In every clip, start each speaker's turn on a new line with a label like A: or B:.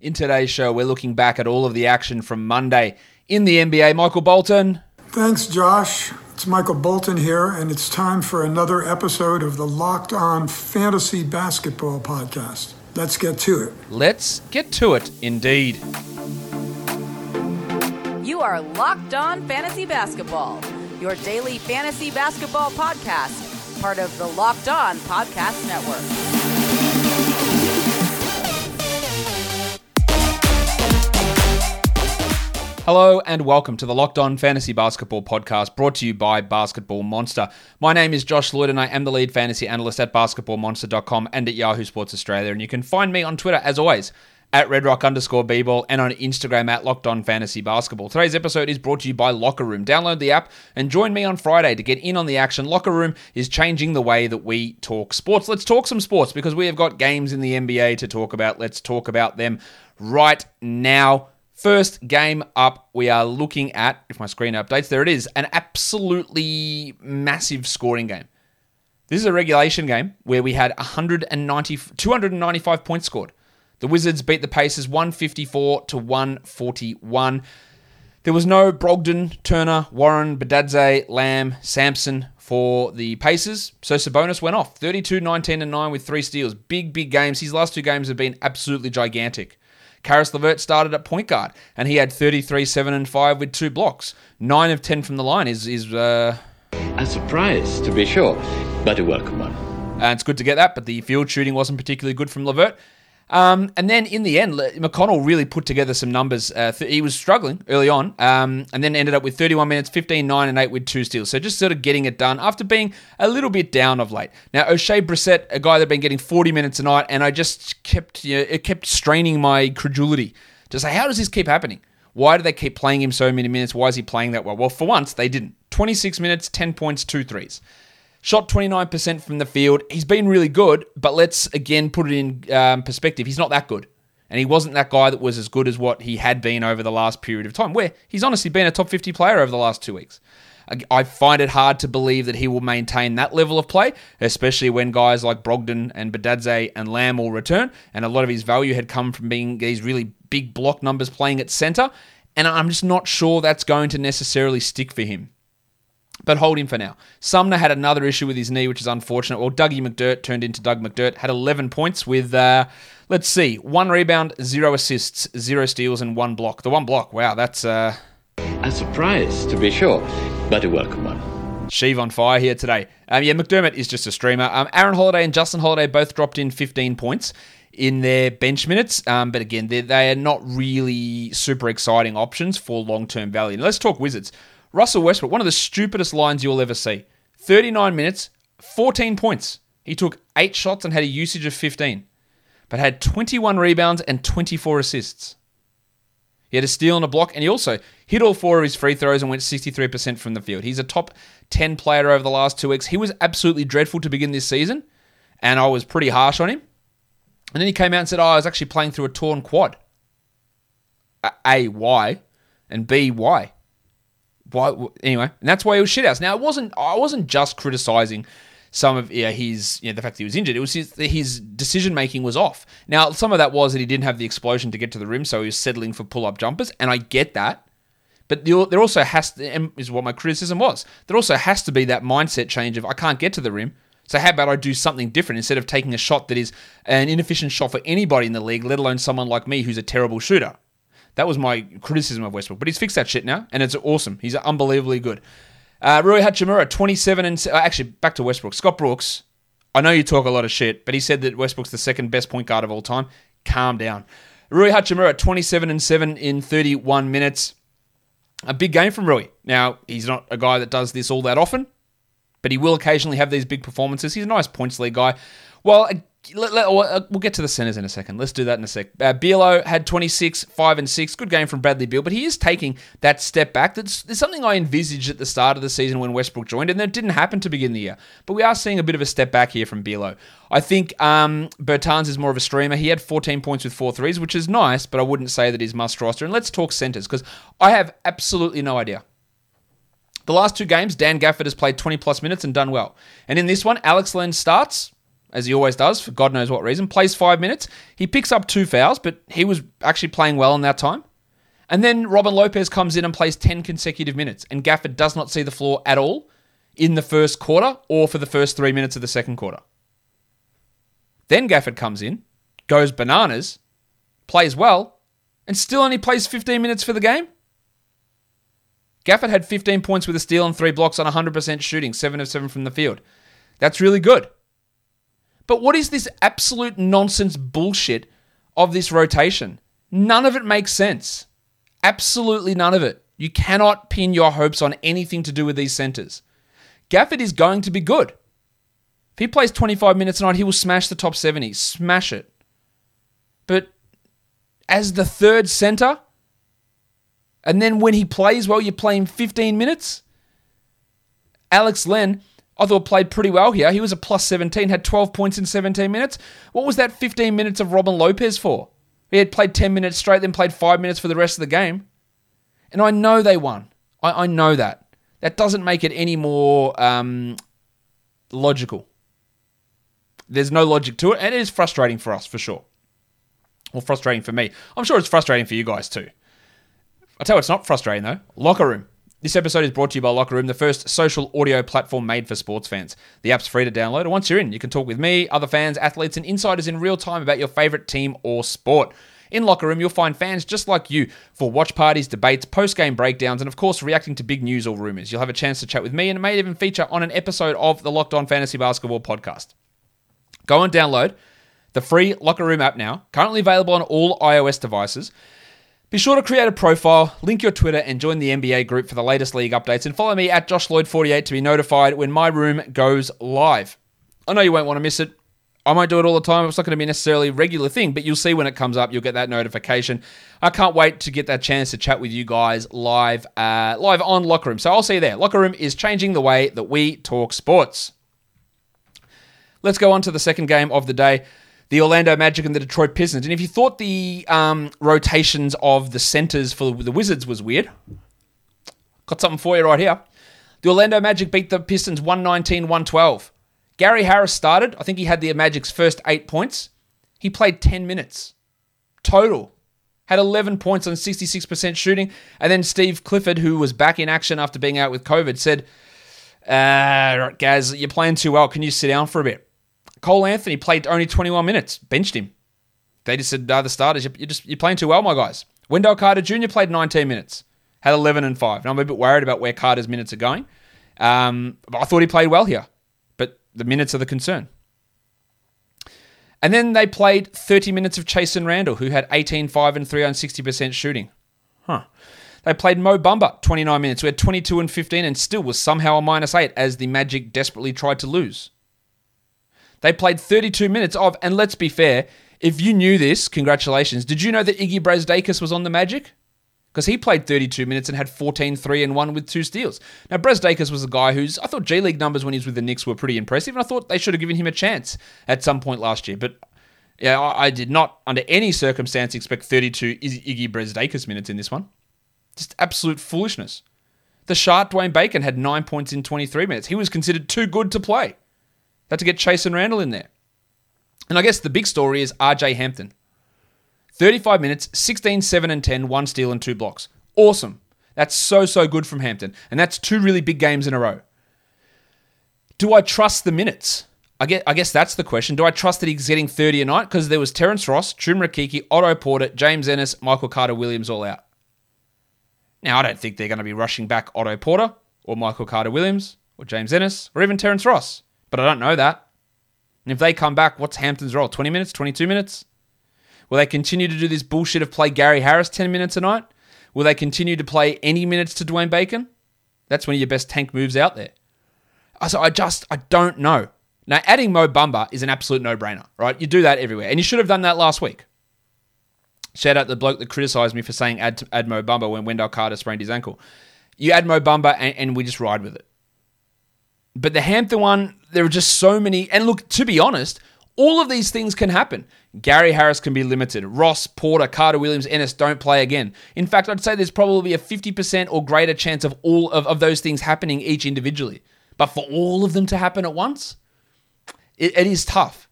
A: In today's show, we're looking back at all of the action from Monday in the NBA. Michael Bolton.
B: Thanks, Josh. It's Michael Bolton here, and it's time for another episode of the Locked On Fantasy Basketball Podcast. Let's get to it.
A: Let's get to it, indeed.
C: You are Locked On Fantasy Basketball, your daily fantasy basketball podcast, part of the Locked On Podcast Network.
A: Hello and welcome to the Locked On Fantasy Basketball Podcast brought to you by Basketball Monster. My name is Josh Lloyd and I am the lead fantasy analyst at basketballmonster.com and at Yahoo Sports Australia. And you can find me on Twitter as always at redrock underscore bball and on Instagram at locked on fantasy basketball. Today's episode is brought to you by Locker Room. Download the app and join me on Friday to get in on the action. Locker Room is changing the way that we talk sports. Let's talk some sports because we have got games in the NBA to talk about. Let's talk about them right now. First game up, we are looking at, if my screen updates, there it is, an absolutely massive scoring game. This is a regulation game where we had 190, 295 points scored. The Wizards beat the Pacers 154 to 141. There was no Brogdon, Turner, Warren, Bitadze, Lamb, Sampson for the Pacers. So Sabonis went off 32, 19, and 9 with three steals. Big, big games. His last two games have been absolutely gigantic. Caris LeVert started at point guard, and he had 33, 7, and 5 with two blocks. 9 of 10 from the line is, is uh,
D: A surprise, to be sure, but a welcome one.
A: and it's good to get that, but the field shooting wasn't particularly good from LeVert. Um, and then in the end, McConnell really put together some numbers. Uh, th- he was struggling early on, um, and then ended up with 31 minutes, 15, 9, and 8 with two steals. So just sort of getting it done after being a little bit down of late. Now, Oshae Brissett, a guy that had been getting 40 minutes a night, and I just kept, you know, it kept straining my credulity to say, how does this keep happening? Why do they keep playing him so many minutes? Why is he playing that well? Well, for once, they didn't. 26 minutes, 10 points, two threes. Shot 29% from the field. He's been really good, but let's again put it in um, perspective. He's not that good. And he wasn't that guy that was as good as what he had been over the last period of time, where he's honestly been a top 50 player over the last two weeks. I- find it hard to believe that he will maintain that level of play, especially when guys like Brogdon and Bitadze and Lamb will return. And a lot of his value had come from being these really big block numbers playing at center. And I'm just not sure that's going to necessarily stick for him but hold him for now. Sumner had another issue with his knee, which is unfortunate. Well, Dougie McDirt turned into Doug McDirt, had 11 points with, uh, let's see, one rebound, zero assists, zero steals, and one block. The one block, wow, that's uh,
D: A surprise, to be sure, but a welcome one.
A: Sheev on fire here today. Um, yeah, McDermott is just a streamer. Um, Aaron Holiday and Justin Holiday both dropped in 15 points in their bench minutes, um, but again, they they are not really super exciting options for long term value. Now, let's talk Wizards. Russell Westbrook, one of the stupidest lines you'll ever see. 39 minutes, 14 points. He took eight shots and had a usage of 15, but had 21 rebounds and 24 assists. He had a steal and a block, and he also hit all four of his free throws and went 63% from the field. He's a top 10 player over the last two weeks. He was absolutely dreadful to begin this season, and I was pretty harsh on him. And then he came out and said, Oh, I was actually playing through a torn quad. A, why? And B, why? Why? Anyway, and that's why he was shithouse. Now, it wasn't. I wasn't just criticizing some of yeah, his you know, the fact that he was injured. It was his his decision making was off. Now, some of that was that he didn't have the explosion to get to the rim, so he was settling for pull up jumpers, and I get that. But there also has to is what my criticism was. There also has to be that mindset change of I can't get to the rim. So how about I do something different instead of taking a shot that is an inefficient shot for anybody in the league, let alone someone like me who's a terrible shooter. That was my criticism of Westbrook, but he's fixed that shit now, and it's awesome. He's unbelievably good. Uh, Rui Hachimura, 27 and uh, actually back to Westbrook. Scott Brooks, I know you talk a lot of shit, but he said that Westbrook's the second best point guard of all time. Calm down. Rui Hachimura, 27 and 7 in 31 minutes. A big game from Rui. Now, he's not a guy that does this all that often, but he will occasionally have these big performances. He's a nice points league guy. Well, let, let- uh, we'll get to the centers in a second. Let's do that in a sec. Uh, Bielo had 26, 5 and 6. Good game from Bradley Beal, but he is taking that step back. That's, that's something I envisaged at the start of the season when Westbrook joined, and that didn't happen to begin the year. But we are seeing a bit of a step back here from Bielo. I think um, Bertans is more of a streamer. He had 14 points with four threes, which is nice, but I wouldn't say that he's must roster. And let's talk centers, because I have absolutely no idea. The last two games, Dan Gafford has played 20 plus minutes and done well. And in this one, Alex Len starts. As he always does for God knows what reason. Plays five minutes. He picks up two fouls, but he was actually playing well in that time. And then Robin Lopez comes in and plays 10 consecutive minutes, and Gafford does not see the floor at all in the first quarter or for the first three minutes of the second quarter. Then Gafford comes in, goes bananas, plays well, and still only plays 15 minutes for the game. Gafford had 15 points with a steal and three blocks on 100% shooting, 7 of 7 from the field. That's really good. But what is this absolute nonsense bullshit of this rotation? None of it makes sense. Absolutely none of it. You cannot pin your hopes on anything to do with these centers. Gafford is going to be good. If he plays 25 minutes a night, he will smash the top 70. Smash it. But as the third center, and then when he plays well, you play him 15 minutes. Alex Len, I thought played pretty well here. He was a plus 17, had 12 points in 17 minutes. What was that 15 minutes of Robin Lopez for? He had played 10 minutes straight, then played five minutes for the rest of the game. And I know they won. I, I know that. That doesn't make it any more um, logical. There's no logic to it, and it is frustrating for us for sure. Well, frustrating for me. I'm sure it's frustrating for you guys too. I tell you, it's not frustrating though. Locker Room. This episode is brought to you by Locker Room, the first social audio platform made for sports fans. The app's free to download, and once you're in, you can talk with me, other fans, athletes, and insiders in real time about your favorite team or sport. In Locker Room, you'll find fans just like you for watch parties, debates, post game breakdowns, and of course, reacting to big news or rumors. You'll have a chance to chat with me, and it may even feature on an episode of the Locked On Fantasy Basketball podcast. Go and download the free Locker Room app now, currently available on all iOS devices. Be sure to create a profile, link your Twitter, and join the NBA group for the latest league updates. And follow me at JoshLloyd48 to be notified when my room goes live. I know you won't want to miss it. I won't do it all the time. It's not going to be necessarily a regular thing, but you'll see when it comes up. You'll get that notification. I can't wait to get that chance to chat with you guys live, uh, live on Locker Room. So I'll see you there. Locker Room is changing the way that we talk sports. Let's go on to the second game of the day the Orlando Magic and the Detroit Pistons. And if you thought the um, rotations of the centers for the Wizards was weird, got something for you right here. The Orlando Magic beat the Pistons 119 112. Gary Harris started. I think he had the Magic's first eight points. He played 10 minutes total. Had 11 points on 66% shooting. And then Steve Clifford, who was back in action after being out with COVID, said, uh, Gaz, you're playing too well. Can you sit down for a bit? Cole Anthony played only 21 minutes, benched him. They just said, uh, the starters, you're, just you're playing too well, my guys. Wendell Carter Jr. played 19 minutes, had 11 and 5. And I'm a bit worried about where Carter's minutes are going. Um, I thought he played well here, but the minutes are the concern. And then they played 30 minutes of Chasson Randle, who had 18, 5, and 3 on 60% shooting. Huh. They played Mo Bamba 29 minutes, who had 22 and 15 and still was somehow a minus 8 as the Magic desperately tried to lose. They played 32 minutes of, and let's be fair, if you knew this, congratulations. Did you know that Iggy Brazdeikis was on the Magic? Because he played 32 minutes and had 14, 3, and 1 with two steals. Now, Brazdeikis was a guy who's, I thought G League numbers when he was with the Knicks were pretty impressive, and I thought they should have given him a chance at some point last year. But yeah, I, did not, under any circumstance, expect 32 Iggy Brazdeikis minutes in this one. Just absolute foolishness. The shark Dwayne Bacon had nine points in 23 minutes. He was considered too good to play. Had to get Chasson Randle in there. And I guess the big story is RJ Hampton. 35 minutes, 16, 7, and 10, one steal and two blocks. Awesome. That's so, so good from Hampton. And that's two really big games in a row. Do I trust the minutes? I guess, I guess that's the question. Do I trust that he's getting 30 a night? Because there was Terrence Ross, Chuma Okeke, Otto Porter, James Ennis, Michael Carter Williams all out. Now, I don't think they're going to be rushing back Otto Porter or Michael Carter Williams or James Ennis or even Terrence Ross but I don't know that. And if they come back, what's Hampton's role? 20 minutes? 22 minutes? Will they continue to do this bullshit of play Gary Harris 10 minutes a night? Will they continue to play any minutes to Dwayne Bacon? That's one of your best tank moves out there. So I just, I don't know. Now, adding Mo Bamba is an absolute no brainer, right? You do that everywhere. And you should have done that last week. Shout out the bloke that criticized me for saying add, add Mo Bamba when Wendell Carter sprained his ankle. You add Mo Bamba and, and we just ride with it. But the Hampton one, there are just so many. And look, to be honest, all of these things can happen. Gary Harris can be limited. Ross, Porter, Carter Williams, Ennis don't play again. In fact, I'd say there's probably a 50% or greater chance of all of, of those things happening each individually. But for all of them to happen at once, it, it is tough.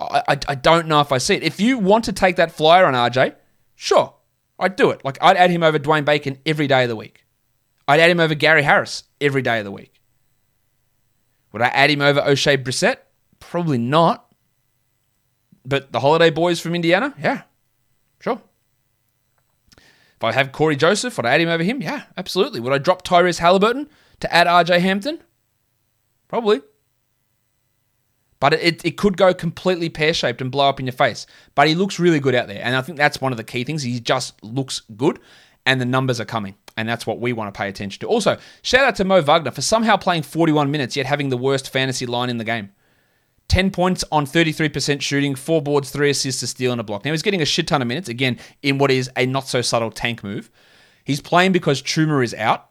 A: I, I, I don't know if I see it. If you want to take that flyer on RJ, sure, I'd do it. Like I'd add him over Dwayne Bacon every day of the week. I'd add him over Gary Harris every day of the week. Would I add him over Oshae Brissett? Probably not. But the Holiday Boys from Indiana? Yeah, sure. If I have Cory Joseph, would I add him over him? Yeah, absolutely. Would I drop Tyrese Halliburton to add RJ Hampton? Probably. But it, it could go completely pear shaped and blow up in your face. But he looks really good out there. And I think that's one of the key things. He just looks good, and the numbers are coming. And that's what we want to pay attention to. Also, shout out to Mo Wagner for somehow playing 41 minutes, yet having the worst fantasy line in the game. 10 points on 33% shooting, four boards, three assists, a steal, and a block. Now, he's getting a shit ton of minutes, again, in what is a not so subtle tank move. He's playing because Chuma is out.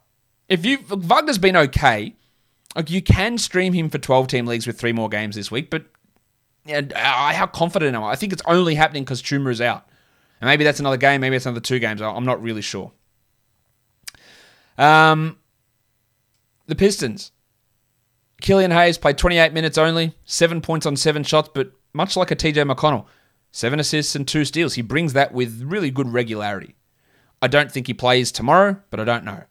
A: If you Wagner's been okay, like you can stream him for 12 team leagues with three more games this week, but yeah, uh, how confident am I? I think it's only happening because Chuma is out. And maybe that's another game, maybe it's another two games. I'm not really sure. Um, the Pistons. Killian Hayes played 28 minutes only, seven points on seven shots, but much like a TJ McConnell, seven assists and two steals. He brings that with really good regularity. I don't think he plays tomorrow, but I don't know.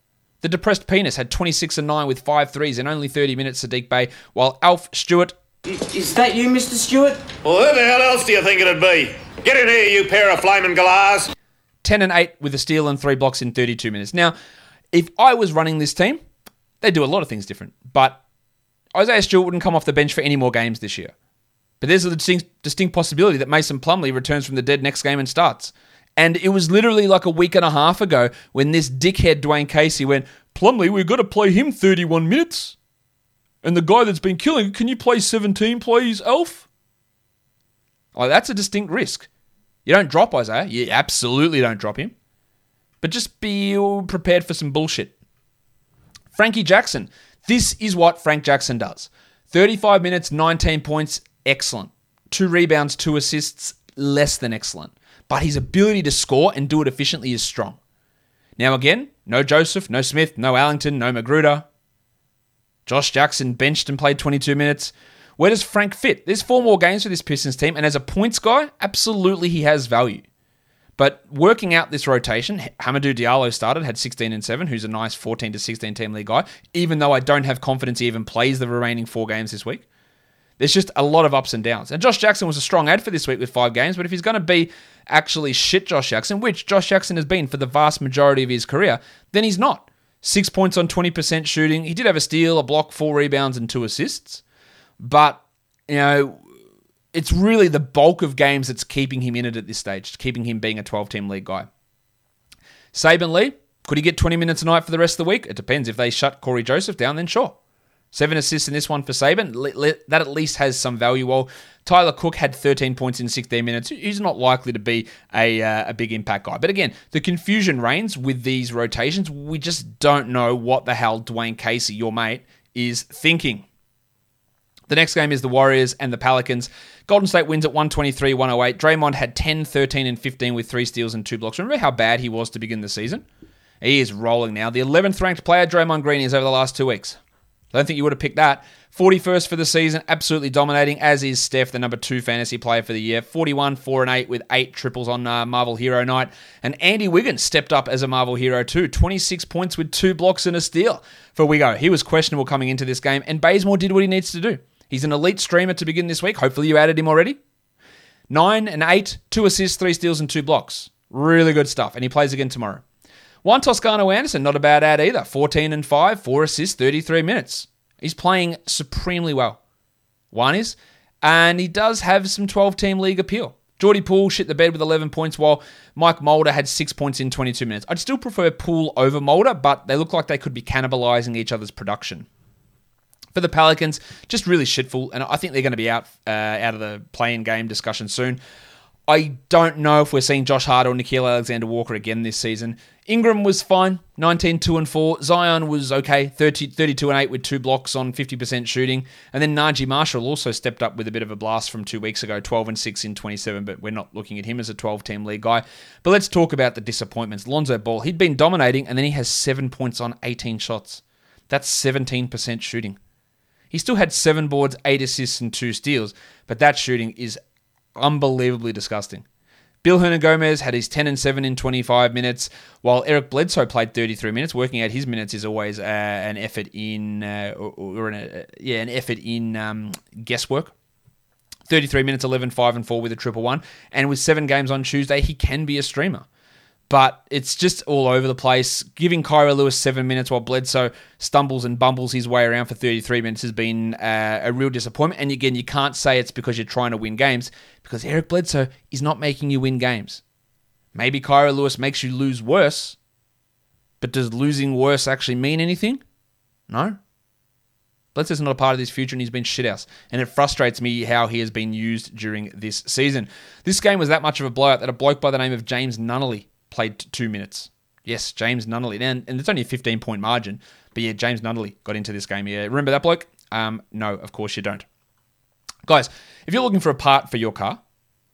A: The depressed penis had 26 and 9 with five threes in only 30 minutes, Saddiq Bey, while Alf Stewart.
E: Is that you, Mr. Stewart?
F: Well, who the hell else do you think it'd be? Get in here, you pair of flaming galahs.
A: 10 and 8 with a steal and three blocks in 32 minutes. Now, if I was running this team, they'd do a lot of things different. But Isaiah Stewart wouldn't come off the bench for any more games this year. But there's a distinct, distinct possibility that Mason Plumlee returns from the dead next game and starts. And it was literally like a week and a half ago when this dickhead Dwayne Casey went, Plumlee, we've got to play him 31 minutes. And the guy that's been killing, can you play 17, please, Elf? That's a distinct risk. You don't drop Isaiah. You absolutely don't drop him. But just be prepared for some bullshit. Frankie Jackson. This is what Frank Jackson does 35 minutes, 19 points, excellent. Two rebounds, two assists, less than excellent but his ability to score and do it efficiently is strong. Now, again, no Joseph, no Smith, no Ellington, no McGruder. Josh Jackson benched and played 22 minutes. Where does Frank fit? There's four more games for this Pistons team, and as a points guy, absolutely he has value. But working out this rotation, Hamidou Diallo started, had 16 and 7, who's a nice 14 to 16 team league guy, even though I don't have confidence he even plays the remaining four games this week. There's just a lot of ups and downs. And Josh Jackson was a strong ad for this week with five games, but if he's going to be actually shit Josh Jackson, which Josh Jackson has been for the vast majority of his career, then he's not. Six points on 20% shooting. He did have a steal, a block, four rebounds, and two assists. But, you know, it's really the bulk of games that's keeping him in it at this stage, keeping him being a 12 team league guy. Saben Lee, could he get 20 minutes a night for the rest of the week? It depends. If they shut Cory Joseph down, then sure. Seven assists in this one for Saben. That at least has some value. While Tyler Cook had 13 points in 16 minutes, he's not likely to be a, uh, a big impact guy. But again, the confusion reigns with these rotations. We just don't know what the hell Dwayne Casey, your mate, is thinking. The next game is the Warriors and the Pelicans. Golden State wins at 123 108. Draymond had 10, 13, and 15 with three steals and two blocks. Remember how bad he was to begin the season? He is rolling now. The 11th ranked player, Draymond Green, is over the last two weeks. I don't think you would have picked that. 41st for the season, absolutely dominating, as is Steph, the number two fantasy player for the year. 41, 4 and 8 with eight triples on uh, Marvel Hero Night. And Andy Wiggins stepped up as a Marvel Hero too. 26 points with two blocks and a steal for Wiggo. He was questionable coming into this game, and Bazemore did what he needs to do. He's an elite streamer to begin this week. Hopefully, you added him already. 9 and 8, two assists, three steals, and two blocks. Really good stuff. And he plays again tomorrow. Juan Toscano Anderson, not a bad ad either. 14 and 5, four assists, 33 minutes. He's playing supremely well. One is, and he does have some 12 team league appeal. Jordy Poole shit the bed with 11 points, while Mike Mulder had six points in 22 minutes. I'd still prefer Poole over Mulder, but they look like they could be cannibalizing each other's production. For the Pelicans, just really shitful, and I think they're going to be out uh, out of the playing game discussion soon. I don't know if we're seeing Josh Hart or Nickeil Alexander Walker again this season. Ingram was fine, 19, 2 and 4. Zion was okay, 30, 32 and 8 with two blocks on 50% shooting. And then Naji Marshall also stepped up with a bit of a blast from two weeks ago, 12 and 6 in 27, but we're not looking at him as a 12 team league guy. But let's talk about the disappointments. Lonzo Ball, he'd been dominating, and then he has seven points on 18 shots. That's 17% shooting. He still had seven boards, eight assists, and two steals, but that shooting is unbelievably disgusting. Bill Hernangomez had his 10 and 7 in 25 minutes, while Eric Bledsoe played 33 minutes. Working out his minutes is always uh, an effort in, uh, or, or an, uh, yeah, an effort in um, guesswork. 33 minutes, 11, 5 and 4 with a triple one. And with seven games on Tuesday, he can be a streamer but it's just all over the place. Giving Kira Lewis seven minutes while Bledsoe stumbles and bumbles his way around for 33 minutes has been uh, a real disappointment. And again, you can't say it's because you're trying to win games because Eric Bledsoe is not making you win games. Maybe Kira Lewis makes you lose worse, but does losing worse actually mean anything? No. Bledsoe's not a part of this future and he's been shithouse. And it frustrates me how he has been used during this season. This game was that much of a blowout that a bloke by the name of James Nunnally played two minutes. Yes, James Nunnally. And, and it's only a 15 point margin. But yeah, James Nunnally got into this game. Yeah, remember that bloke? Um, no, of course you don't. Guys, if you're looking for a part for your car,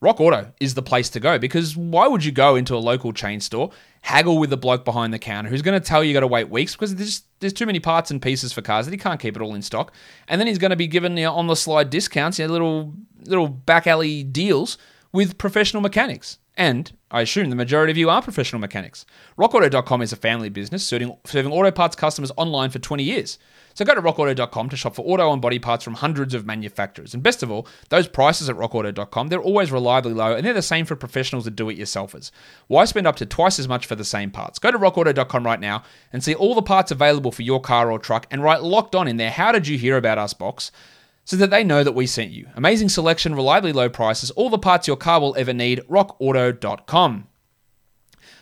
A: Rock Auto is the place to go because why would you go into a local chain store, haggle with the bloke behind the counter who's going to tell you you got to wait weeks because there's there's too many parts and pieces for cars that he can't keep it all in stock, and then he's going to be given you know, on the slide discounts, you know, little little back alley deals with professional mechanics. And I assume the majority of you are professional mechanics. RockAuto.com is a family business serving, serving auto parts customers online for 20 years. So go to rockauto.com to shop for auto and body parts from hundreds of manufacturers. And best of all, those prices at rockauto.com, they're always reliably low and they're the same for professionals and do-it-yourselfers. Why spend up to twice as much for the same parts? Go to rockauto.com right now and see all the parts available for your car or truck and write locked on in there. How did you hear about us box? So that they know that we sent you. Amazing selection, reliably low prices, all the parts your car will ever need. RockAuto.com.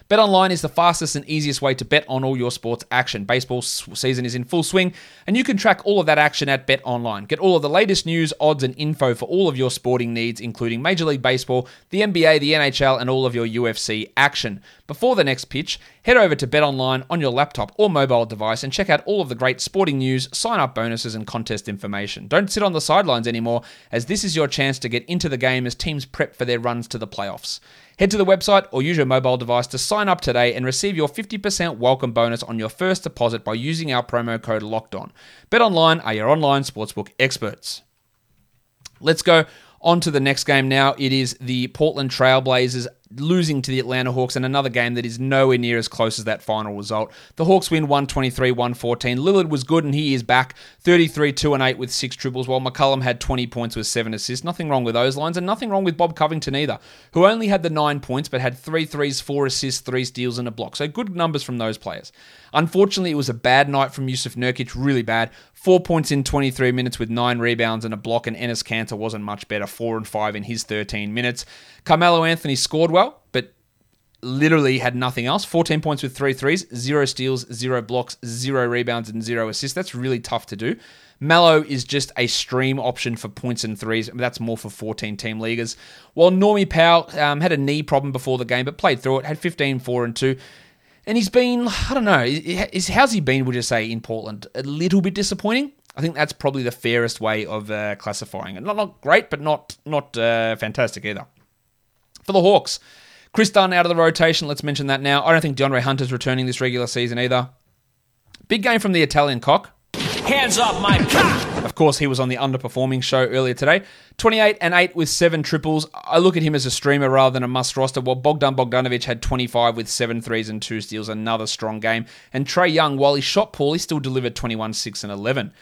A: BetOnline is the fastest and easiest way to bet on all your sports action. Baseball season is in full swing, and you can track all of that action at BetOnline. Get all of the latest news, odds, and info for all of your sporting needs, including Major League Baseball, the NBA, the NHL, and all of your UFC action. Before the next pitch, head over to BetOnline on your laptop or mobile device and check out all of the great sporting news, sign up bonuses, and contest information. Don't sit on the sidelines anymore, as this is your chance to get into the game as teams prep for their runs to the playoffs. Head to the website or use your mobile device to sign up today and receive your 50% welcome bonus on your first deposit by using our promo code LOCKEDON. BetOnline are your online sportsbook experts. Let's go on to the next game now. It is the Portland Trailblazers losing to the Atlanta Hawks in another game that is nowhere near as close as that final result. The Hawks win 123 114. Lillard was good and he is back 33 2 and 8 with six triples, while McCollum had 20 points with seven assists. Nothing wrong with those lines, and nothing wrong with Bob Covington either, who only had the nine points but had three threes, four assists, three steals, and a block. So good numbers from those players. Unfortunately, it was a bad night from Jusuf Nurkic, really bad. Four points in 23 minutes with nine rebounds and a block, and Enes Kanter wasn't much better, four and five in his 13 minutes. Carmelo Anthony scored literally had nothing else. 14 points with three threes, zero steals, zero blocks, zero rebounds, and zero assists. That's really tough to do. Mallow is just a stream option for points and threes. That's more for 14 team leaguers. While Normie Powell um, had a knee problem before the game, but played through it, had 15, 4, and 2. And he's been, I don't know, is, how's he been, would you say, in Portland? A little bit disappointing. I think that's probably the fairest way of uh, classifying it. Not, not great, but not, not uh, fantastic either. For the Hawks, Kris Dunn out of the rotation. Let's mention that now. I don't think DeAndre Hunter's returning this regular season either. Big game from the Italian cock.
G: Hands off my cock!
A: Of course, he was on the underperforming show earlier today. 28 and 8 with seven triples. I look at him as a streamer rather than a must roster, while Bogdan Bogdanovic had 25 with seven threes and two steals. Another strong game. And Trae Young, while he shot poorly, still delivered 21, 6, and 11.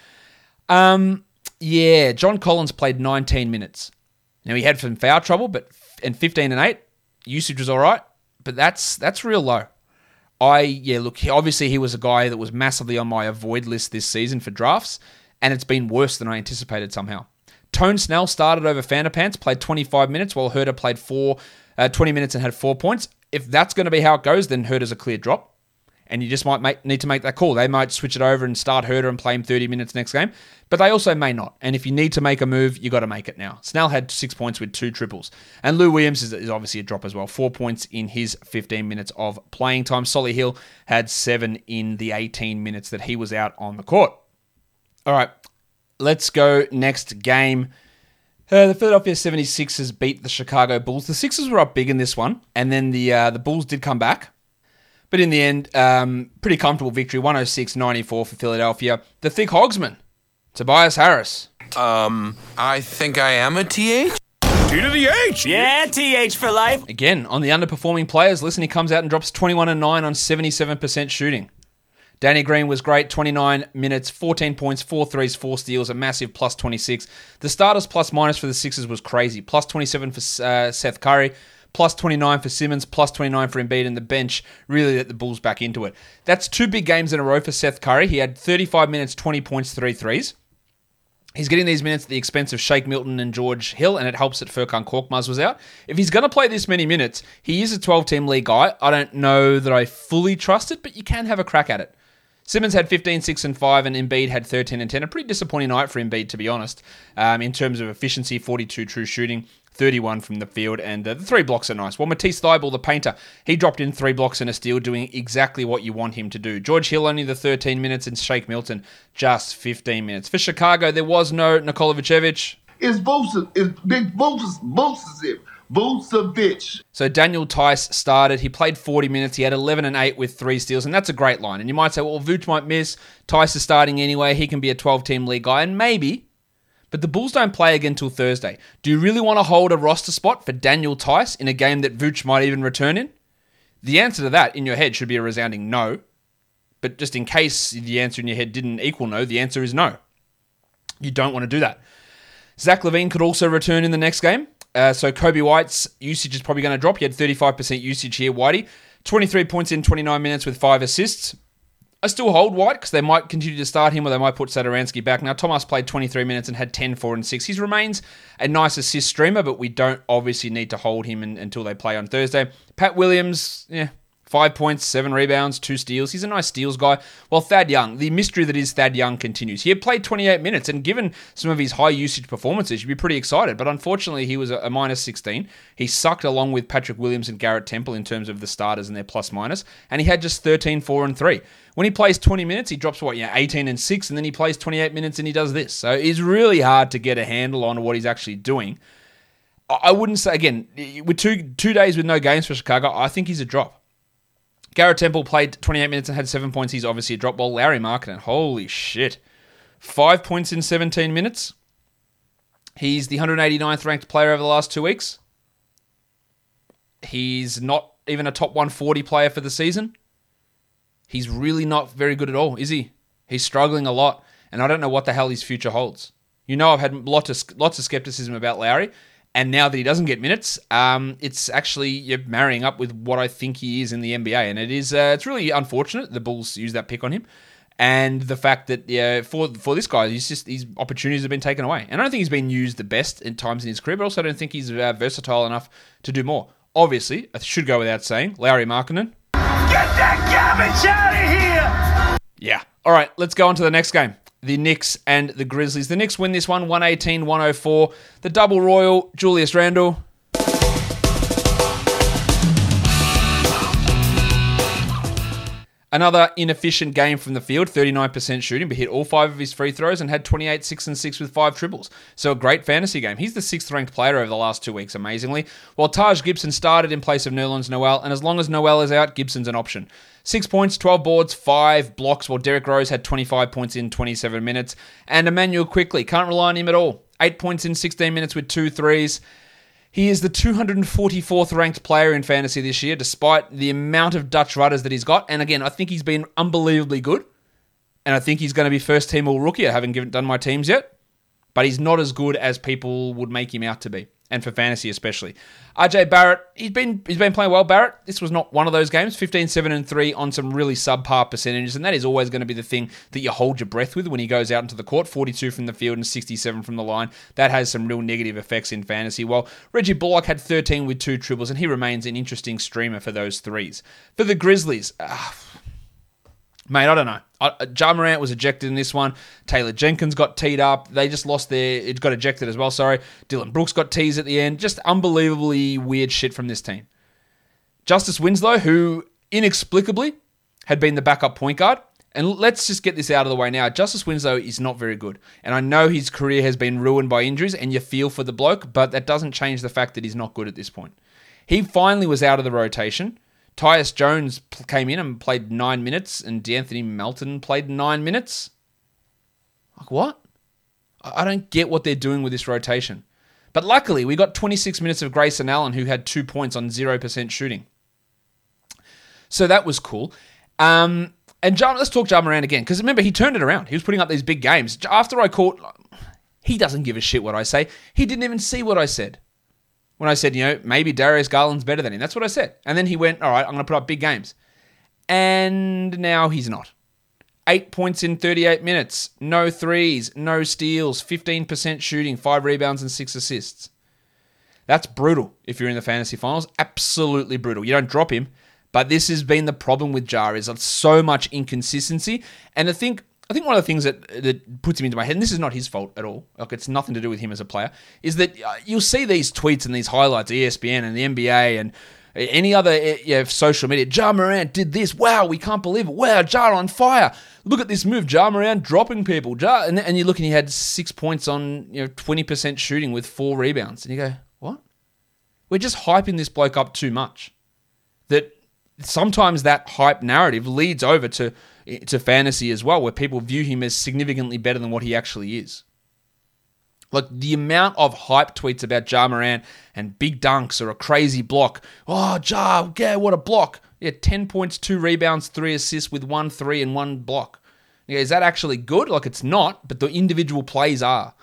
A: Um, yeah, John Collins played 19 minutes. Now, he had some foul trouble, but and 15 and 8, usage was all right, but that's that's real low. I yeah, look, he, obviously he was a guy that was massively on my avoid list this season for drafts, and it's been worse than I anticipated somehow. Tone Snell started over Fanderpants, played 25 minutes, while Huerter played four, uh, 20 minutes and had four points. If that's going to be how it goes, then Huerter's a clear drop and you just might make, need to make that call. They might switch it over and start Huerter and play him 30 minutes next game, but they also may not. And if you need to make a move, you got to make it now. Snell had six points with two triples, and Lou Williams is, is, obviously a drop as well. Four points in his 15 minutes of playing time. Solly Hill had seven in the 18 minutes that he was out on the court. All right, let's go next game. Uh, the Philadelphia 76ers beat the Chicago Bulls. The Sixers were up big in this one, and then the uh, the Bulls did come back. But in the end, um, pretty comfortable victory 106 94 for Philadelphia. The thick hogsman, Tobias Harris.
H: Um, I think I am a TH.
G: T to the H. Yeah, TH for life.
A: Again, on the underperforming players, listen, he comes out and drops 21 and 9 on 77% shooting. Danny Green was great, 29 minutes, 14 points, 4 threes, 4 steals, a massive plus 26. The starters plus minus for the Sixers was crazy. Plus 27 for uh, Seth Curry, plus 29 for Simmons, plus 29 for Embiid, and the bench really let the Bulls back into it. That's two big games in a row for Seth Curry. He had 35 minutes, 20 points, 3 threes. He's getting these minutes at the expense of Shake Milton and George Hill, and it helps that Furkan Korkmaz was out. If he's going to play this many minutes, he is a 12 team league guy. I don't know that I fully trust it, but you can have a crack at it. Simmons had 15, 6, and 5, and Embiid had 13 and 10. A pretty disappointing night for Embiid, to be honest, um, in terms of efficiency 42 true shooting, 31 from the field, and uh, the three blocks are nice. Well, Matisse Thybulle, the painter, he dropped in three blocks and a steal, doing exactly what you want him to do. George Hill only the 13 minutes, and Shake Milton just 15 minutes. For Chicago, there was no Nikola Vucevic.
H: It's Vucevic. It's Big Vucevic. Vucevic. Vucevic.
A: So Daniel Theis started. He played 40 minutes. He had 11 and 8 with three steals, and that's a great line. And you might say, well, Vooch might miss. Theis is starting anyway. He can be a 12 team league guy, and maybe. But the Bulls don't play again until Thursday. Do you really want to hold a roster spot for Daniel Theis in a game that Vooch might even return in? The answer to that in your head should be a resounding no. But just in case the answer in your head didn't equal no, the answer is no. You don't want to do that. Zach LaVine could also return in the next game. Uh, so Coby White's usage is probably going to drop. He had 35% usage here, Whitey. 23 points in 29 minutes with five assists. I still hold White because they might continue to start him or they might put Satoransky back. Now, Thomas played 23 minutes and had 10, 4, and 6. He remains a nice assist streamer, but we don't obviously need to hold him in, until they play on Thursday. Pat Williams, yeah, Five points, seven rebounds, two steals. He's a nice steals guy. While Thad Young, the mystery that is Thad Young continues. He had played 28 minutes, and given some of his high usage performances, you'd be pretty excited. But unfortunately, he was a, a minus 16. He sucked along with Patrick Williams and Garrett Temple in terms of the starters and their plus minus, and he had just 13, 4, and 3. When he plays 20 minutes, he drops what, yeah, 18 and 6, and then he plays 28 minutes and he does this. So it's really hard to get a handle on what he's actually doing. I wouldn't say again with two two days with no games for Chicago. I think he's a drop. Garrett Temple played 28 minutes and had seven points. He's obviously a drop ball. Larry Markkanen, holy shit. Five points in 17 minutes. He's the 189th ranked player over the last two weeks. He's not even a top 140 player for the season. He's really not very good at all, is he? He's struggling a lot, and I don't know what the hell his future holds. You know, I've had lots of, lots of skepticism about Larry, and now that he doesn't get minutes, um, it's actually you're marrying up with what I think he is in the NBA, and it is uh, it's really unfortunate the Bulls use that pick on him, and the fact that yeah for for this guy, he's just these opportunities have been taken away, and I don't think he's been used the best in times in his career, but also I don't think he's uh, versatile enough to do more. Obviously, I should go without saying, Larry Markkanen.
G: Get that garbage out of here!
A: Yeah. All right, let's go on to the next game the Knicks and the Grizzlies. The Knicks win this one 118 104. The double royal, Julius Randle. Another inefficient game from the field, 39% shooting, but hit all five of his free throws and had 28, 6 and 6 with five triples. So a great fantasy game. He's the sixth ranked player over the last two weeks, amazingly. While Taj Gibson started in place of Nerlens Noel, and as long as Noel is out, Gibson's an option. Six points, 12 boards, five blocks, while Derrick Rose had 25 points in 27 minutes. And Immanuel Quickley, can't rely on him at all. Eight points in 16 minutes with two threes. He is the 244th ranked player in fantasy this year, despite the amount of Dutch rudders that he's got. And again, I think he's been unbelievably good. And I think he's going to be first team all rookie. I haven't given, done my teams yet. But he's not as good as people would make him out to be and for fantasy especially. RJ Barrett, he's been he's been playing well. Barrett, this was not one of those games. 15, 7, and 3 on some really subpar percentages, and that is always going to be the thing that you hold your breath with when he goes out into the court. 42 from the field and 67 from the line. That has some real negative effects in fantasy. Well, Reggie Bullock had 13 with two triples, and he remains an interesting streamer for those threes. For the Grizzlies, uh, Mate, I don't know. Uh, Ja Morant was ejected in this one. Taylor Jenkins got teed up. They just lost their. It got ejected as well. Sorry. Dillon Brooks got teased at the end. Just unbelievably weird shit from this team. Justice Winslow, who inexplicably had been the backup point guard. And let's just get this out of the way now. Justice Winslow is not very good. And I know his career has been ruined by injuries, and you feel for the bloke, but that doesn't change the fact that he's not good at this point. He finally was out of the rotation. Tyus Jones came in and played nine minutes, and De'Anthony Melton played nine minutes. Like, what? I don't get what they're doing with this rotation. But luckily, we got 26 minutes of Grayson Allen, who had two points on 0% shooting. So that was cool. Um, and let's talk Ja Morant again, because remember, he turned it around. He was putting up these big games. After I caught, he doesn't give a shit what I say. He didn't even see what I said. When I said, you know, maybe Darius Garland's better than him. That's what I said. And then he went, all right, I'm going to put up big games. And now he's not. Eight points in 38 minutes, no threes, no steals, 15% shooting, five rebounds, and six assists. That's brutal if you're in the fantasy finals. Absolutely brutal. You don't drop him, but this has been the problem with Ja is so much inconsistency. And I think I think one of the things that that puts him into my head, and this is not his fault at all, like it's nothing to do with him as a player, is that uh, you'll see these tweets and these highlights, ESPN and the NBA and any other uh, you know, social media. Ja Morant did this. Wow, we can't believe it. Wow, Ja on fire. Look at this move. Ja Morant dropping people. Ja, and, and you look and he had six points on you know twenty percent shooting with four rebounds, and you go, what? We're just hyping this bloke up too much. That sometimes that hype narrative leads over to to fantasy as well, where people view him as significantly better than what he actually is. Like the amount of hype tweets about Ja and big dunks or a crazy block. Oh, Ja, yeah, what a block. Yeah, 10 points, two rebounds, three assists with one three and one block. Yeah, is that actually good? Like it's not, but the individual plays are.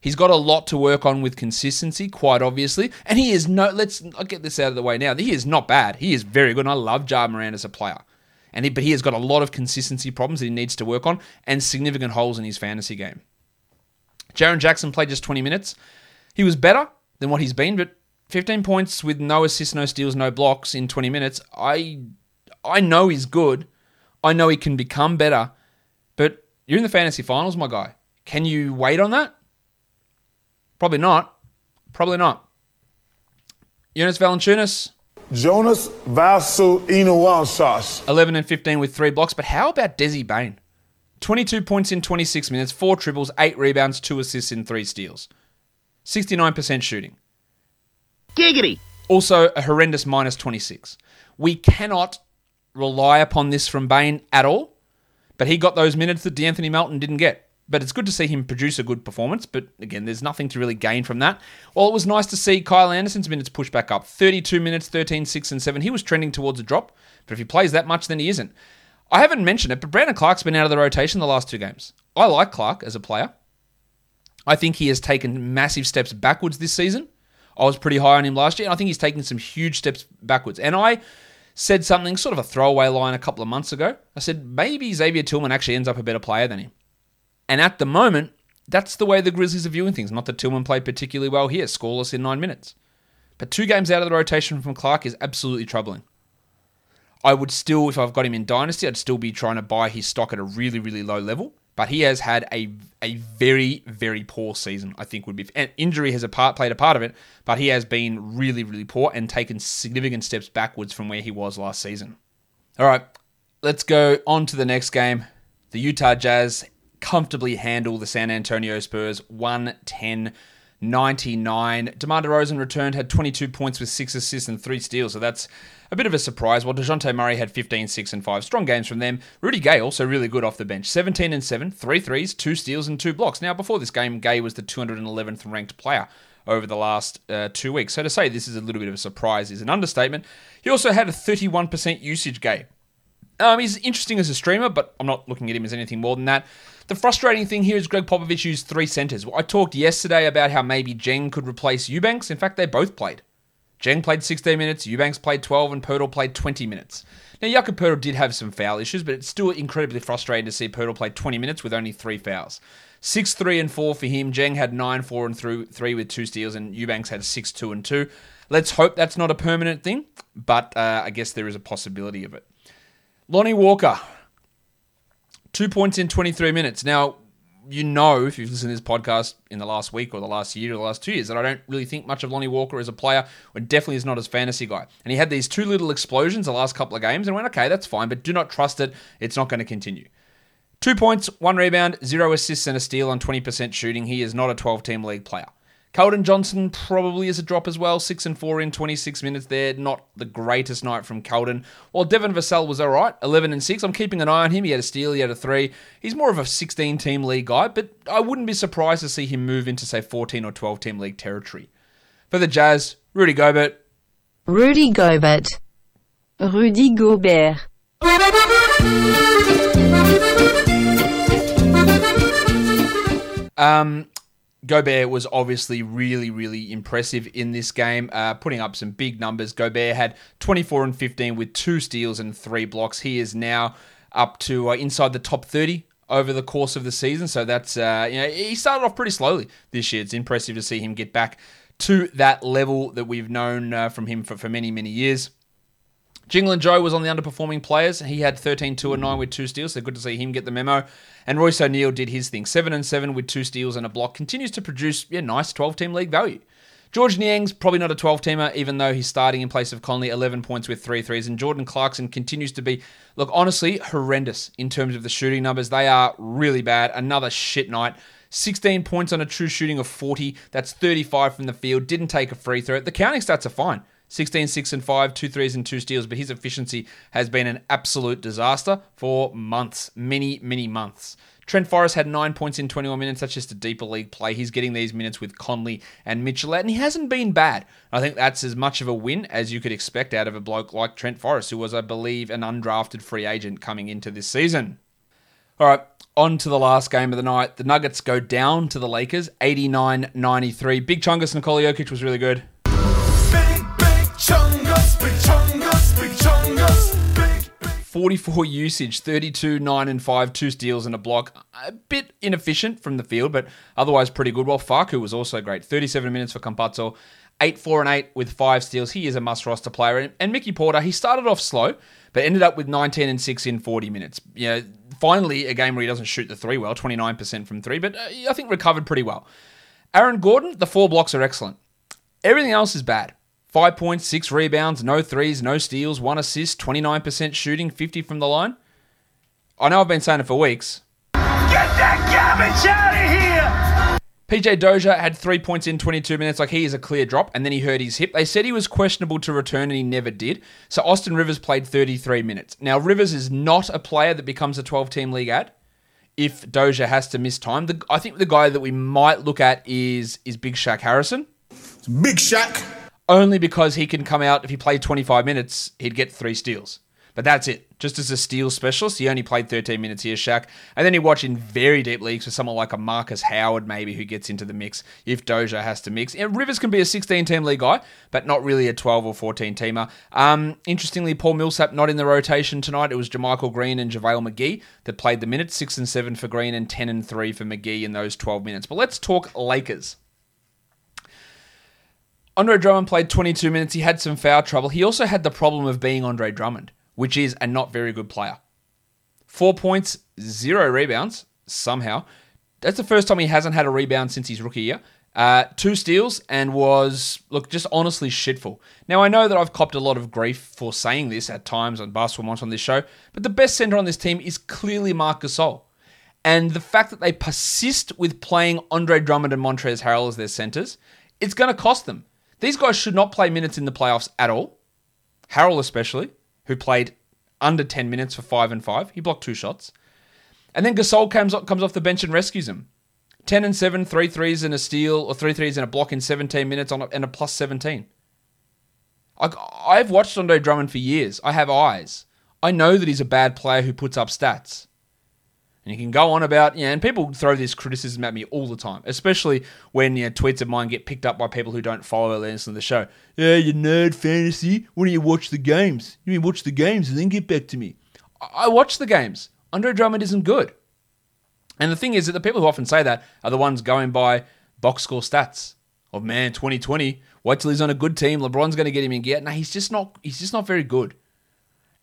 A: He's got a lot to work on with consistency, quite obviously. And he is no, let's I'll get this out of the way now. He is not bad. He is very good. And I love Ja Morant as a player. And he, but he has got a lot of consistency problems that he needs to work on and significant holes in his fantasy game. Jaren Jackson played just 20 minutes. He was better than what he's been, but 15 points with no assists, no steals, no blocks in 20 minutes. I I know he's good. I know he can become better. But you're in the fantasy finals, my guy. Can you wait on that? Probably not. Probably not. Jonas Valanciunas,
I: Jonas Valanciunas.
A: 11 and 15 with three blocks. But how about Desi Bane? 22 points in 26 minutes, four triples, eight rebounds, two assists, and three steals. 69% shooting.
J: Giggity.
A: Also, a horrendous minus 26. We cannot rely upon this from Bane at all, but he got those minutes that De'Anthony Melton didn't get. But it's good to see him produce a good performance. But again, there's nothing to really gain from that. Well, it was nice to see Kyle Anderson's minutes push back up 32 minutes, 13, 6, and 7. He was trending towards a drop, but if he plays that much, then he isn't. I haven't mentioned it, but Brandon Clarke's been out of the rotation the last two games. I like Clarke as a player. I think he has taken massive steps backwards this season. I was pretty high on him last year, and I think he's taken some huge steps backwards. And I said something, sort of a throwaway line a couple of months ago. I said maybe Xavier Tillman actually ends up a better player than him. And at the moment, that's the way the Grizzlies are viewing things. Not that Tillman played particularly well here, scoreless in nine minutes. But two games out of the rotation from Clarke is absolutely troubling. I would still, if I've got him in Dynasty, I'd still be trying to buy his stock at a really, really low level. But he has had a a very, very poor season, I think would be. And injury has a part, played a part of it, but he has been really, really poor and taken significant steps backwards from where he was last season. All right, let's go on to the next game. The Utah Jazz comfortably handle the San Antonio Spurs 110 99. DeMar DeRozan returned, had 22 points with 6 assists and 3 steals, so that's a bit of a surprise. While DeJounte Murray had 15, 6, and 5. Strong games from them. Rudy Gay also really good off the bench. 17 and 7, 3 threes, 2 steals, and 2 blocks. Now, before this game, Gay was the 211th ranked player over the last uh, two weeks. So to say this is a little bit of a surprise is an understatement. He also had a 31% usage Gay. Um, he's interesting as a streamer, but I'm not looking at him as anything more than that. The frustrating thing here is Gregg Popovich used three centers. I talked yesterday about how maybe Dieng could replace Eubanks. In fact, they both played. Dieng played 16 minutes, Eubanks played 12, and Poeltl played 20 minutes. Now, Jakob Poeltl did have some foul issues, but it's still incredibly frustrating to see Poeltl play 20 minutes with only three fouls. 6 3 and 4 for him. Dieng had 9 4 and 3 with two steals, and Eubanks had 6 2 and 2. Let's hope that's not a permanent thing, but uh, I guess there is a possibility of it. Lonnie Walker, two points in 23 minutes. Now, you know, if you've listened to this podcast in the last week or the last year or the last two years, that I don't really think much of Lonnie Walker as a player, or definitely is not as fantasy guy. And he had these two little explosions the last couple of games and went, okay, that's fine, but do not trust it. It's not going to continue. Two points, one rebound, zero assists, and a steal on 20% shooting. He is not a 12 team league player. Keldon Johnson probably is a drop as well. Six and four in 26 minutes there. Not the greatest night from Keldon. While Devin Vassell was all right, 11 and six. I'm keeping an eye on him. He had a steal, he had a three. He's more of a 16 team league guy, but I wouldn't be surprised to see him move into say 14 or 12 team league territory. For the Jazz, Rudy Gobert.
I: Rudy Gobert. Rudy Gobert.
A: Um, Gobert was obviously really, really impressive in this game, uh, putting up some big numbers. Gobert had 24 and 15 with two steals and three blocks. He is now up to uh, inside the top 30 over the course of the season. So that's, uh, you know, he started off pretty slowly this year. It's impressive to see him get back to that level that we've known uh, from him for, for many, many years. Jingle and Joe was on the underperforming players. He had 13, 2 and 9 with two steals, so good to see him get the memo. And Royce O'Neal did his thing, 7 and 7 with two steals and a block. Continues to produce yeah, nice 12 team league value. Georges Niang's probably not a 12 teamer, even though he's starting in place of Conley, 11 points with three threes. And Jordan Clarkson continues to be, look, honestly, horrendous in terms of the shooting numbers. They are really bad. Another shit night. 16 points on a true shooting of 40. That's 35 from the field. Didn't take a free throw. The counting stats are fine. 16, 6, and 5, two threes and two steals, but his efficiency has been an absolute disaster for months, many, many months. Trent Forrest had nine points in 21 minutes. That's just a deeper league play. He's getting these minutes with Conley and Mitchell, and he hasn't been bad. I think that's as much of a win as you could expect out of a bloke like Trent Forrest, who was, I believe, an undrafted free agent coming into this season. All right, on to the last game of the night. The Nuggets go down to the Lakers, 89 93. Big Chungus Nikola Jokic was really good. 44 usage, 32, 9 and 5, two steals and a block. A bit inefficient from the field, but otherwise pretty good. Well, Facu was also great. 37 minutes for Campazzo, 8, 4 and 8 with five steals. He is a must roster player. And Mickey Porter, he started off slow, but ended up with 19 and 6 in 40 minutes. Know, finally, a game where he doesn't shoot the three well, 29% from three, but uh, I think recovered pretty well. Aaron Gordon, the four blocks are excellent. Everything else is bad. Five points, six rebounds, no threes, no steals, one assist, 29% shooting, 50 from the line. I know I've been saying it for weeks.
G: Get that garbage out of here!
A: PJ Dozier had three points in 22 minutes, like he is a clear drop, and then he hurt his hip. They said he was questionable to return, and he never did. So Austin Rivers played 33 minutes. Now, Rivers is not a player that becomes a 12 team league ad if Dozier has to miss time. The, I think the guy that we might look at is, is Big Shaq Harrison.
K: Big Shaq
A: only because he can come out if he played 25 minutes, he'd get three steals. But that's it. Just as a steal specialist, he only played 13 minutes here, Shaq. And then you watch in very deep leagues for someone like a Markus Howard, maybe, who gets into the mix if Dozier has to mix. And Rivers can be a 16 team league guy, but not really a 12 or 14 teamer. Um, interestingly, Paul Millsap not in the rotation tonight. It was JaMychal Green and JaVale McGee that played the minutes 6 and 7 for Green and 10 and 3 for McGee in those 12 minutes. But let's talk Lakers. Andre Drummond played 22 minutes. He had some foul trouble. He also had the problem of being Andre Drummond, which is a not very good player. Four points, zero rebounds, somehow. That's the first time he hasn't had a rebound since his rookie year. Uh, two steals and was, look, just honestly shitful. Now, I know that I've copped a lot of grief for saying this at times on Basketball Monster on this show, but the best center on this team is clearly Marc Gasol. And the fact that they persist with playing Andre Drummond and Montrezl Harrell as their centers, it's going to cost them. These guys should not play minutes in the playoffs at all. Harrell, especially, who played under 10 minutes for 5 and 5. He blocked two shots. And then Gasol comes, off the bench and rescues him. 10 and 7, three threes and a steal, or three threes and a block in 17 minutes on a, and a plus 17. I, I've watched Andre Drummond for years. I have eyes. I know that he's a bad player who puts up stats. And you can go on about, yeah, and people throw this criticism at me all the time, especially when you know, tweets of mine get picked up by people who don't follow or listen to the show. Yeah, you nerd fantasy. Why don't you watch the games? You mean watch the games and then get back to me. I watch the games. Andre Drummond isn't good. And the thing is that the people who often say that are the ones going by box score stats. Of man, 2020, wait till he's on a good team. LeBron's going to get him in gear. No, he's just not. He's just not very good.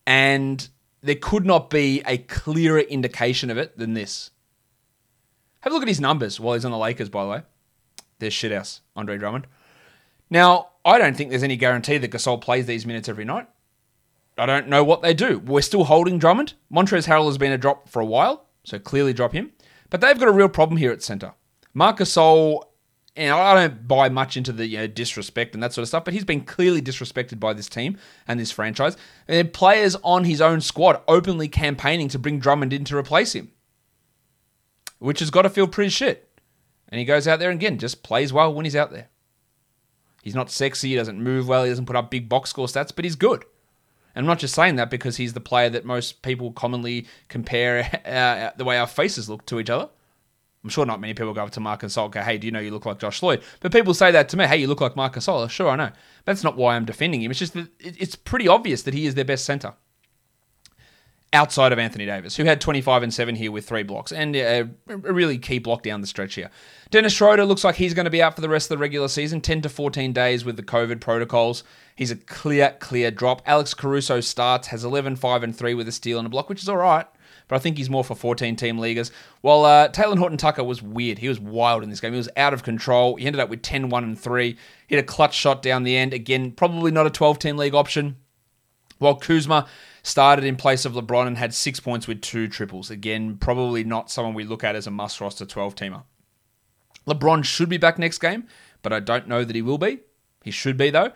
A: And there could not be a clearer indication of it than this. Have a look at his numbers while he's on the Lakers, by the way. There's shithouse, Andre Drummond. Now, I don't think there's any guarantee that Gasol plays these minutes every night. I don't know what they do. We're still holding Drummond. Montrezl Harrell has been a drop for a while, so clearly drop him. But they've got a real problem here at center. Marc Gasol and I don't buy much into the you know, disrespect and that sort of stuff, but he's been clearly disrespected by this team and this franchise. And players on his own squad openly campaigning to bring Drummond in to replace him, which has got to feel pretty shit. And he goes out there and again, just plays well when he's out there. He's not sexy, he doesn't move well, he doesn't put up big box score stats, but he's good. And I'm not just saying that because he's the player that most people commonly compare uh, the way our faces look to each other. I'm sure not many people go up to Marc Gasol and go, hey, do you know you look like Josh Lloyd? But people say that to me, hey, you look like Marc Gasol. Sure, I know. That's not why I'm defending him. It's just that it's pretty obvious that he is their best center outside of Anthony Davis, who had 25 and 7 here with three blocks and a, a, really key block down the stretch here. Dennis Schroeder looks like he's going to be out for the rest of the regular season, 10 to 14 days with the COVID protocols. He's a clear, clear drop. Alex Caruso starts, has 11, 5 and 3 with a steal and a block, which is all right. But I think he's more for 14 team leaguers. While uh, Talen Horton Tucker was weird. He was wild in this game. He was out of control. He ended up with 10, 1 and 3. Hit a clutch shot down the end. Again, probably not a 12 team league option. While Kuzma started in place of LeBron and had six points with two triples. Again, probably not someone we look at as a must roster 12 teamer. LeBron should be back next game, but I don't know that he will be. He should be, though.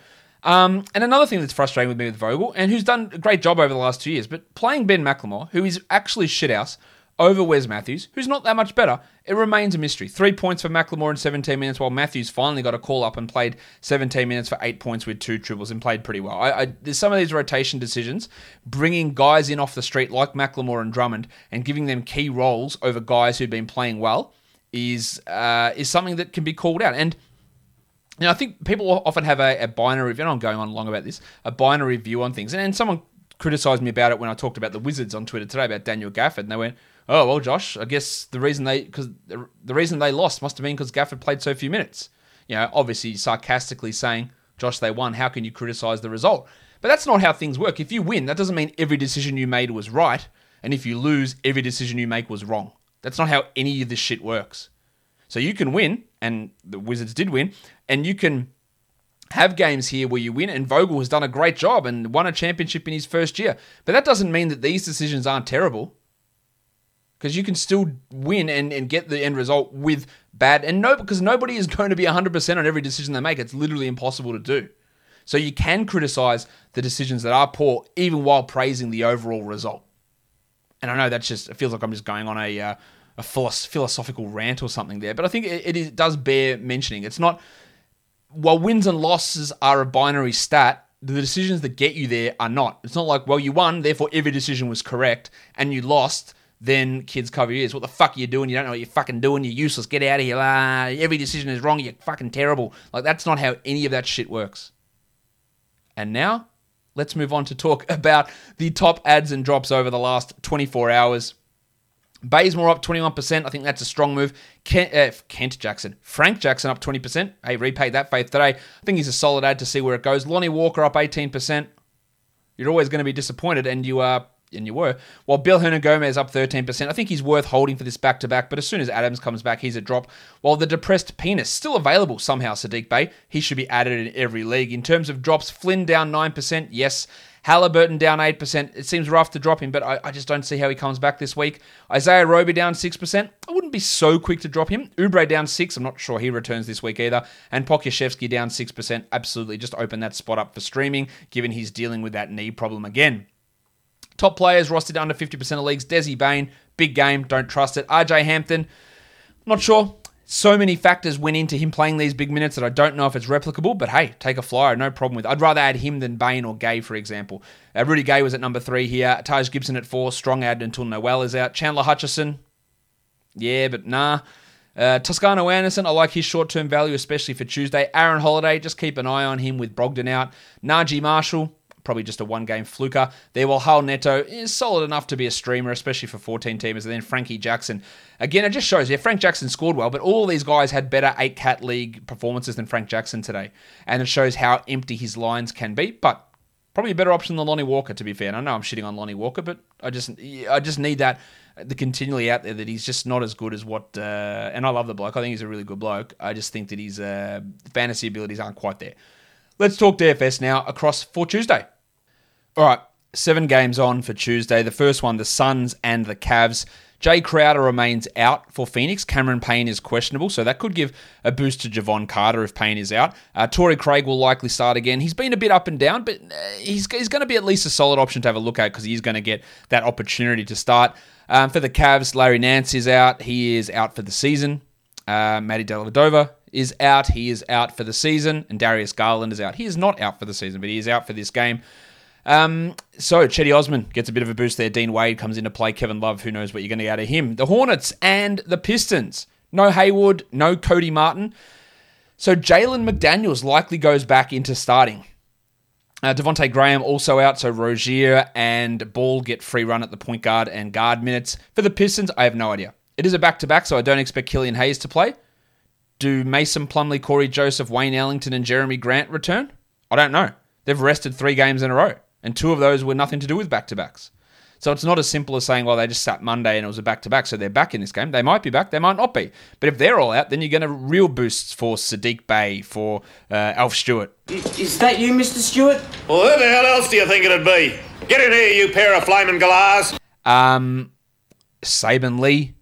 A: Um, and another thing that's frustrating with me with Vogel, and who's done a great job over the last two years, but playing Ben McLemore, who is actually shithouse, over Wes Matthews, who's not that much better, it remains a mystery. Three points for McLemore in 17 minutes, while Matthews finally got a call up and played 17 minutes for eight points with two triples and played pretty well. I, I, there's some of these rotation decisions, bringing guys in off the street like McLemore and Drummond and giving them key roles over guys who've been playing well is uh, is something that can be called out. And know, I think people often have a, a binary view, and I'm going on long about this, a binary view on things. And, and someone criticized me about it when I talked about the Wizards on Twitter today about Daniel Gafford, and they went, oh well, Josh, I guess the reason they because the, the reason they lost must have been because Gafford played so few minutes. You know, obviously sarcastically saying, Josh, they won. How can you criticize the result? But that's not how things work. If you win, that doesn't mean every decision you made was right, and if you lose, every decision you make was wrong. That's not how any of this shit works. So you can win, and the Wizards did win, and you can have games here where you win, and Vogel has done a great job and won a championship in his first year. But that doesn't mean that these decisions aren't terrible because you can still win and, and get the end result with bad. And no because nobody is going to be 100% on every decision they make. It's literally impossible to do. So you can criticize the decisions that are poor even while praising the overall result. And i know that's just it feels like i'm just going on a uh, a philosophical rant or something there but i think it, it is, does bear mentioning. It's not while wins and losses are a binary stat the decisions that get you there are not. It's not like, well, you won, therefore every decision was correct, and you lost, then kids cover your ears. What the fuck are you doing? You don't know what you're fucking doing. You're useless. Get out of here. Ah, every decision is wrong. You're fucking terrible. Like, that's not how any of that shit works. And now, let's move on to talk about the top ads and drops over the last 24 hours. Bazemore up 21%. I think that's a strong move. Kent, uh, Kent, Jackson. Frank Jackson up 20%. Hey, repaid that faith today. I think he's a solid ad to see where it goes. Lonnie Walker up 18%. You're always going to be disappointed, and you are and you were. While Bill Hernangomez up 13%, I think he's worth holding for this back to back, but as soon as Adams comes back, he's a drop. While the depressed penis still available somehow, Saddiq Bey, he should be added in every league. In terms of drops, Flynn down 9%, yes. Halliburton down 8%. It seems rough to drop him, but I, I, just don't see how he comes back this week. Isaiah Roby down 6%. I wouldn't be so quick to drop him. Oubre down 6 I'm not sure he returns this week either. And Pokusevski down 6%. Absolutely just open that spot up for streaming, given he's dealing with that knee problem again. Top players rostered under 50% of leagues. Desi Bane, big game, don't trust it. RJ Hampton, not sure. So many factors went into him playing these big minutes that I don't know if it's replicable, but hey, take a flyer, no problem with it. I'd rather add him than Bane or Gay, for example. Uh, Rudy Gay was at number three here. Taj Gibson at four, strong ad until Noel is out. Chandler Hutchison, yeah, but nah. Uh, Toscano Anderson, I like his short term value, especially for Tuesday. Aaron Holiday, just keep an eye on him with Brogdon out. Naji Marshall, probably just a one game fluker there. While Raul Neto is solid enough to be a streamer, especially for 14 teamers. And then Frankie Jackson. Again, it just shows, yeah, Frank Jackson scored well, but all these guys had better 8 cat league performances than Frank Jackson today. And it shows how empty his lines can be. But probably a better option than Lonnie Walker, to be fair. And I know I'm shitting on Lonnie Walker, but I just I just need that the continually out there that he's just not as good as what. Uh, and I love the bloke. I think he's a really good bloke. I just think that his uh, fantasy abilities aren't quite there. Let's talk DFS now across for Tuesday. All right, seven games on for Tuesday. The first one, the Suns and the Cavs. Jae Crowder remains out for Phoenix. Cameron Payne is questionable, so that could give a boost to Jevon Carter if Payne is out. Uh, Torrey Craig will likely start again. He's been a bit up and down, but uh, he's, he's going to be at least a solid option to have a look at because he's going to get that opportunity to start. Um, for the Cavs, Larry Nance is out. He is out for the season. Uh, Matty Dellavedova is out. He is out for the season, and Darius Garland is out. He is not out for the season, but he is out for this game. Um, so Cedi Osman gets a bit of a boost there. Dean Wade comes into play. Kevin Love, who knows what you're going to get out of him. The Hornets and the Pistons. No Hayward, no Cody Martin. So Jalen McDaniels likely goes back into starting. Uh, Devonte Graham also out, so Rozier and Ball get free run at the point guard and guard minutes. For the Pistons, I have no idea. It is a back to back, so I don't expect Killian Hayes to play. Do Mason Plumlee, Cory Joseph, Wayne Ellington, and Jerami Grant return? I don't know. They've rested three games in a row, and two of those were nothing to do with back to backs. So it's not as simple as saying, well, they just sat Monday and it was a back to back, so they're back in this game. They might be back, they might not be. But if they're all out, then you're going to real boosts for Saddiq Bey, for uh, Alf Stewart.
E: Is that you, Mr. Stewart?
F: Well, who the hell else do you think it'd be? Get in here, you pair of flaming galahs.
A: Um, Saben Lee,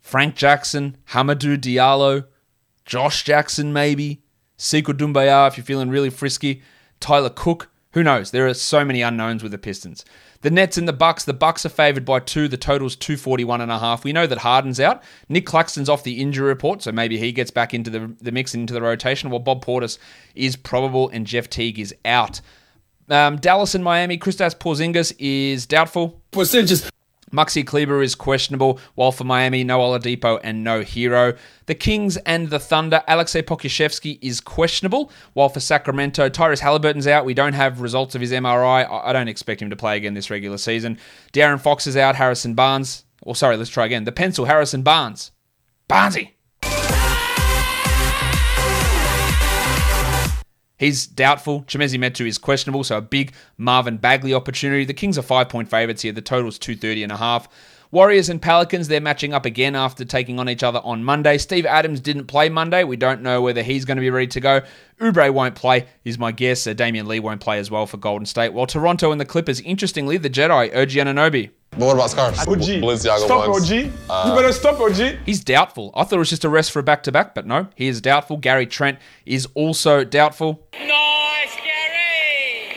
A: Frank Jackson, Hamidou Diallo, Josh Jackson, maybe, Sekou Doumbouya if you're feeling really frisky, Tyler Cook. Who knows? There are so many unknowns with the Pistons. The Nets and the Bucks. The Bucks are favored by two. The total's 241 and a half. We know that Harden's out. Nick Claxton's off the injury report, so maybe he gets back into the, the mix and into the rotation. While Bob Portis is probable and Jeff Teague is out. Um, Dallas and Miami. Kristaps Porzingis is doubtful.
K: Percentages.
A: Maxi Kleber is questionable, while for Miami, no Oladipo and no Herro. The Kings and the Thunder, Alexei Pokusevski is questionable, while for Sacramento, Tyrese Halliburton's out. We don't have results of his MRI. I don't expect him to play again this regular season. De'Aaron Fox is out, Harrison Barnes. Or sorry, let's try again. The pencil, Harrison Barnes. Barnesy. He's doubtful. Chimezie Metu is questionable, so a big Marvin Bagley opportunity. The Kings are five point favourites here. The total's 230 and a half. Warriors and Pelicans, they're matching up again after taking on each other on Monday. Steve Adams didn't play Monday. We don't know whether he's going to be ready to go. Oubre won't play, is my guess. Uh, Damion Lee won't play as well for Golden State. While Toronto and the Clippers, interestingly, the Jedi, OG Anunoby.
L: But what about scarves?
K: OG.
L: Balenciaga
K: Stop,
L: ones.
K: OG. you uh, better stop, OG.
A: He's doubtful. I thought it was just a rest for a back to back, but no, he is doubtful. Gary Trent is also doubtful.
G: Nice, Gary!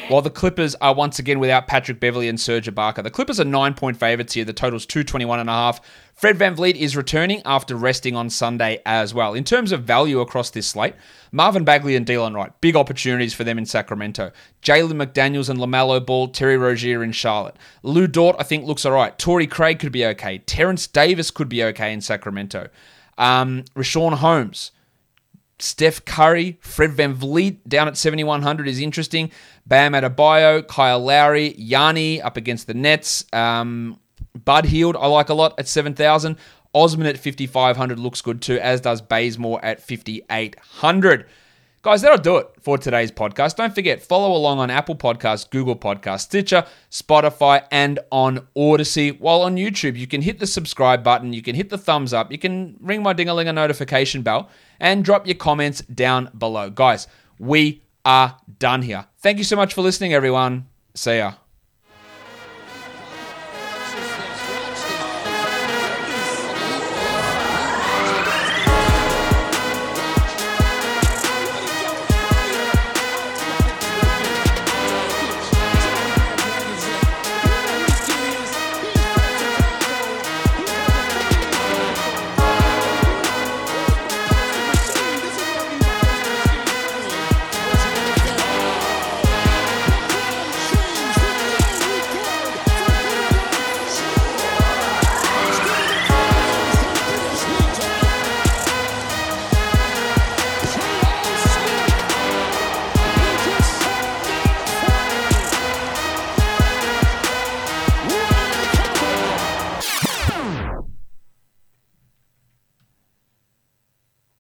A: While the Clippers are once again without Patrick Beverley and Serge Ibaka. The Clippers are nine point favourites here. The total's 221 and a half. Fred VanVleet is returning after resting on Sunday as well. In terms of value across this slate, Marvin Bagley and Delon Wright, big opportunities for them in Sacramento. Jalen McDaniels and LaMelo Ball, Terry Rozier in Charlotte. Lu Dort, I think, looks all right. Torrey Craig could be okay. Terrence Davis could be okay in Sacramento. Um, Richaun Holmes. Steph Curry, Fred VanVleet down at 7,100 is interesting. Bam Adebayo, Kyle Lowry, Yanni up against the Nets. Um, Bud Hield, I like a lot at 7,000. Osman at 5,500 looks good too, as does Bazemore at 5,800. Guys, that'll do it for today's podcast. Don't forget, follow along on Apple Podcasts, Google Podcasts, Stitcher, Spotify, and on Odysee. While on YouTube, you can hit the subscribe button, you can hit the thumbs up, you can ring my ding a ling a notification bell, and drop your comments down below. Guys, we are done here. Thank you so much for listening, everyone. See ya.